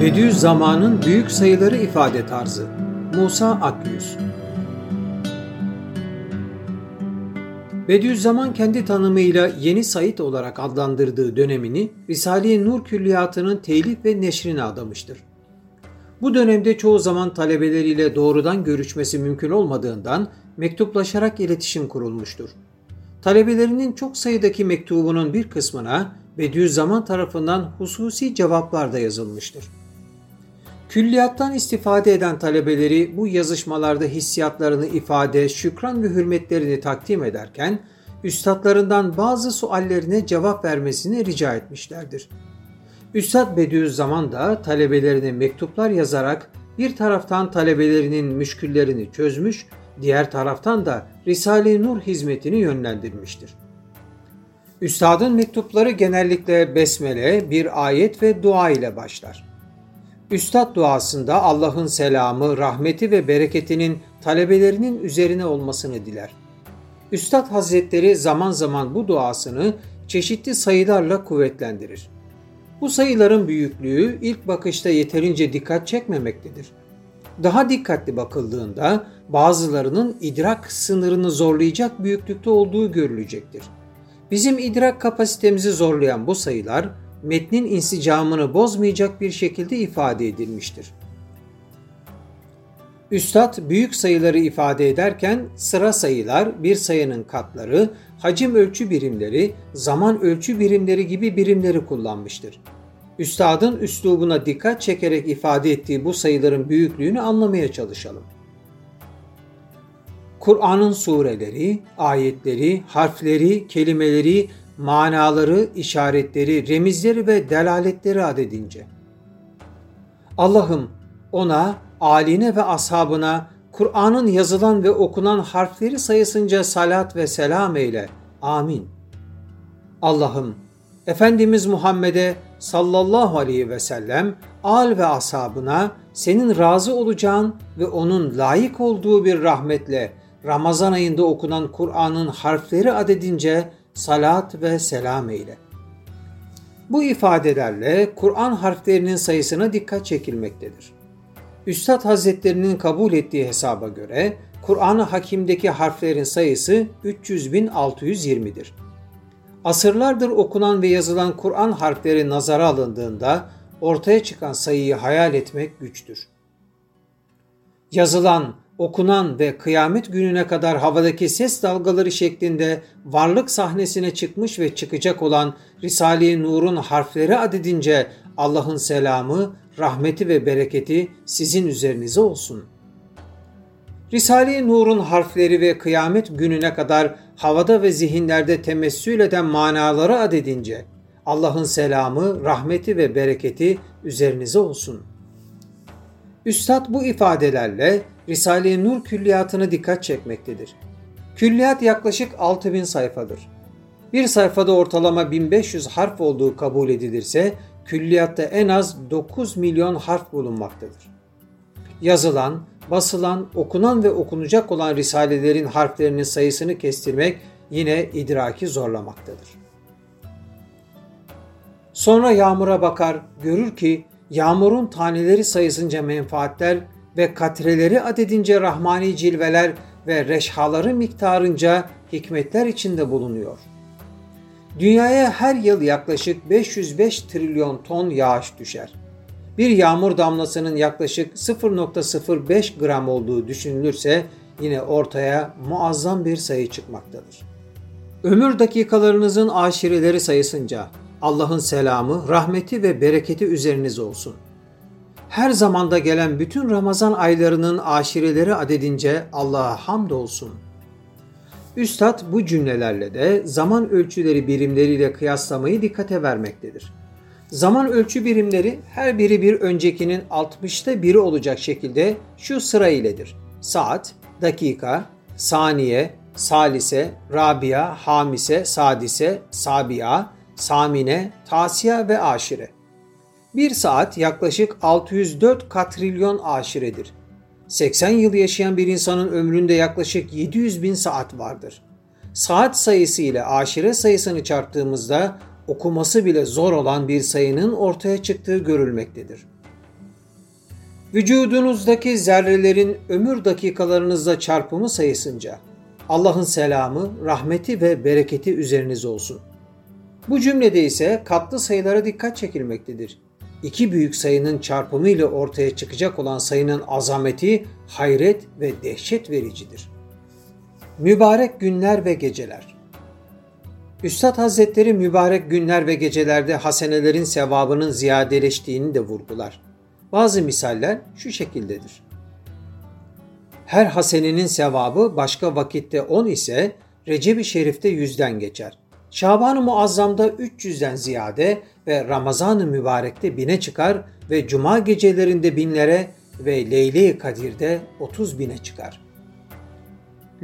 Bediüzzaman'ın büyük sayıları ifade tarzı Musa Akyüz Bediüzzaman kendi tanımıyla Yeni Said olarak adlandırdığı dönemini Risale-i Nur Külliyatı'nın telif ve neşrine adamıştır. Bu dönemde çoğu zaman talebeleriyle doğrudan görüşmesi mümkün olmadığından mektuplaşarak iletişim kurulmuştur. Talebelerinin çok sayıdaki mektubunun bir kısmına Bediüzzaman tarafından hususi cevaplar da yazılmıştır. Külliyattan istifade eden talebeleri bu yazışmalarda hissiyatlarını ifade, şükran ve hürmetlerini takdim ederken, üstadlarından bazı suallerine cevap vermesini rica etmişlerdir. Üstad Bediüzzaman da talebelerine mektuplar yazarak bir taraftan talebelerinin müşküllerini çözmüş, diğer taraftan da Risale-i Nur hizmetini yönlendirmiştir. Üstadın mektupları genellikle besmele, bir ayet ve dua ile başlar. Üstad duasında Allah'ın selamı, rahmeti ve bereketinin talebelerinin üzerine olmasını diler. Üstad Hazretleri zaman zaman bu duasını çeşitli sayılarla kuvvetlendirir. Bu sayıların büyüklüğü ilk bakışta yeterince dikkat çekmemektedir. Daha dikkatli bakıldığında bazılarının idrak sınırını zorlayacak büyüklükte olduğu görülecektir. Bizim idrak kapasitemizi zorlayan bu sayılar metnin insicamını bozmayacak bir şekilde ifade edilmiştir. Üstad büyük sayıları ifade ederken sıra sayılar, bir sayının katları, hacim ölçü birimleri, zaman ölçü birimleri gibi birimleri kullanmıştır. Üstadın üslubuna dikkat çekerek ifade ettiği bu sayıların büyüklüğünü anlamaya çalışalım. Kur'an'ın sureleri, ayetleri, harfleri, kelimeleri, manaları, işaretleri, remizleri ve delaletleri adedince. Allah'ım ona, aline ve ashabına Kur'an'ın yazılan ve okunan harfleri sayısınca salat ve selam eyle. Amin. Allah'ım Efendimiz Muhammed'e sallallahu aleyhi ve sellem al ve ashabına senin razı olacağın ve onun layık olduğu bir rahmetle Ramazan ayında okunan Kur'an'ın harfleri adedince salat ve selam eyle. Bu ifadelerle Kur'an harflerinin sayısına dikkat çekilmektedir. Üstad Hazretlerinin kabul ettiği hesaba göre Kur'an-ı Hakim'deki harflerin sayısı 300.620'dir. Asırlardır okunan ve yazılan Kur'an harfleri nazara alındığında ortaya çıkan sayıyı hayal etmek güçtür. Yazılan, okunan ve kıyamet gününe kadar havadaki ses dalgaları şeklinde varlık sahnesine çıkmış ve çıkacak olan Risale-i Nur'un harfleri adedince Allah'ın selamı, rahmeti ve bereketi sizin üzerinize olsun. Risale-i Nur'un harfleri ve kıyamet gününe kadar havada ve zihinlerde temessül eden manaları adedince Allah'ın selamı, rahmeti ve bereketi üzerinize olsun. Üstad bu ifadelerle Risale-i Nur külliyatına dikkat çekmektedir. Külliyat yaklaşık 6000 sayfadır. Bir sayfada ortalama 1500 harf olduğu kabul edilirse külliyatta en az 9 milyon harf bulunmaktadır. Yazılan, basılan, okunan ve okunacak olan risalelerin harflerinin sayısını kestirmek yine idraki zorlamaktadır. Sonra yağmura bakar, görür ki yağmurun taneleri sayısınca menfaatler ve katreleri adedince rahmani cilveler ve reşhaları miktarınca hikmetler içinde bulunuyor. Dünyaya her yıl yaklaşık 505 trilyon ton yağış düşer. Bir yağmur damlasının yaklaşık 0.05 gram olduğu düşünülürse yine ortaya muazzam bir sayı çıkmaktadır. Ömür dakikalarınızın aşireleri sayısınca Allah'ın selamı, rahmeti ve bereketi üzerinize olsun her zamanda gelen bütün Ramazan aylarının aşireleri adedince Allah'a hamdolsun. Üstad bu cümlelerle de zaman ölçüleri birimleriyle kıyaslamayı dikkate vermektedir. Zaman ölçü birimleri her biri bir öncekinin 60'ta biri olacak şekilde şu sıra iledir. Saat, dakika, saniye, salise, rabia, hamise, sadise, sabia, samine, tasiya ve aşire. Bir saat yaklaşık 604 katrilyon aşiredir. 80 yıl yaşayan bir insanın ömründe yaklaşık 700 bin saat vardır. Saat sayısı ile aşire sayısını çarptığımızda okuması bile zor olan bir sayının ortaya çıktığı görülmektedir. Vücudunuzdaki zerrelerin ömür dakikalarınızda çarpımı sayısınca Allah'ın selamı, rahmeti ve bereketi üzeriniz olsun. Bu cümlede ise katlı sayılara dikkat çekilmektedir. İki büyük sayının çarpımı ile ortaya çıkacak olan sayının azameti hayret ve dehşet vericidir. Mübarek günler ve geceler Üstad Hazretleri mübarek günler ve gecelerde hasenelerin sevabının ziyadeleştiğini de vurgular. Bazı misaller şu şekildedir. Her hasenenin sevabı başka vakitte 10 ise Recep-i Şerif'te yüzden geçer. Şaban-ı Muazzam'da 300'den ziyade ve Ramazan-ı Mübarek'te bine çıkar ve Cuma gecelerinde binlere ve Leyle-i Kadir'de 30 bine çıkar.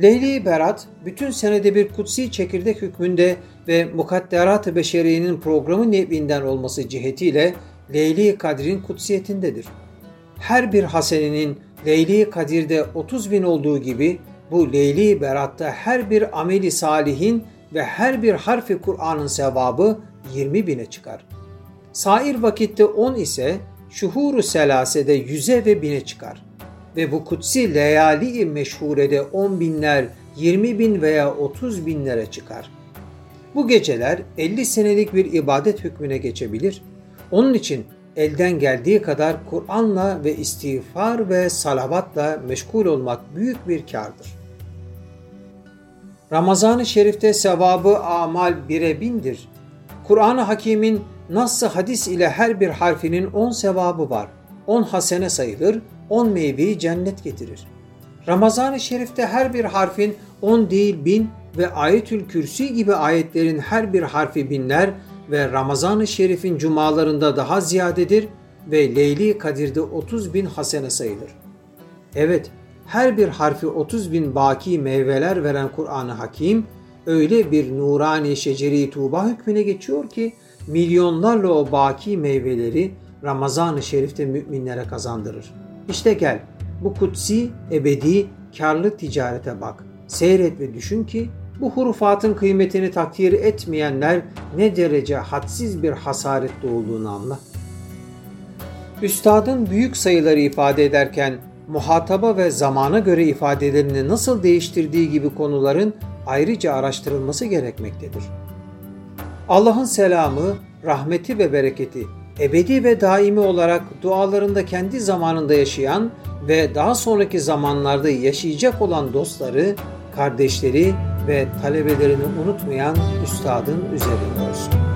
Leyli Berat bütün senede bir kutsi çekirdek hükmünde ve mukadderat-ı beşeriyenin programı nevinden olması cihetiyle Leyli Kadir'in kutsiyetindedir. Her bir hasenenin Leyli Kadir'de 30 bin olduğu gibi bu Leyli Berat'ta her bir ameli salihin ve her bir harfi Kur'an'ın sevabı 20 bine çıkar. Sair vakitte 10 ise şuhuru selasede yüze ve bine çıkar. Ve bu kutsi leyali meşhurede 10 binler, 20 bin veya 30 binlere çıkar. Bu geceler 50 senelik bir ibadet hükmüne geçebilir. Onun için elden geldiği kadar Kur'an'la ve istiğfar ve salavatla meşgul olmak büyük bir kardır. Ramazan-ı Şerif'te sevabı amal bire bindir. Kur'an-ı Hakim'in nasıl hadis ile her bir harfinin on sevabı var. On hasene sayılır, on meyveyi cennet getirir. Ramazan-ı Şerif'te her bir harfin on değil bin ve Ayetül Kürsi gibi ayetlerin her bir harfi binler ve Ramazan-ı Şerif'in cumalarında daha ziyadedir ve Leyli Kadir'de 30 bin hasene sayılır. Evet, her bir harfi 30 bin baki meyveler veren Kur'an-ı Hakim öyle bir nurani şeceri tuğba hükmüne geçiyor ki milyonlarla o baki meyveleri Ramazan-ı Şerif'te müminlere kazandırır. İşte gel bu kutsi, ebedi, karlı ticarete bak. Seyret ve düşün ki bu hurufatın kıymetini takdir etmeyenler ne derece hadsiz bir hasarette olduğunu anla. Üstadın büyük sayıları ifade ederken muhataba ve zamana göre ifadelerini nasıl değiştirdiği gibi konuların ayrıca araştırılması gerekmektedir. Allah'ın selamı, rahmeti ve bereketi ebedi ve daimi olarak dualarında kendi zamanında yaşayan ve daha sonraki zamanlarda yaşayacak olan dostları, kardeşleri ve talebelerini unutmayan üstadın üzerinde olsun.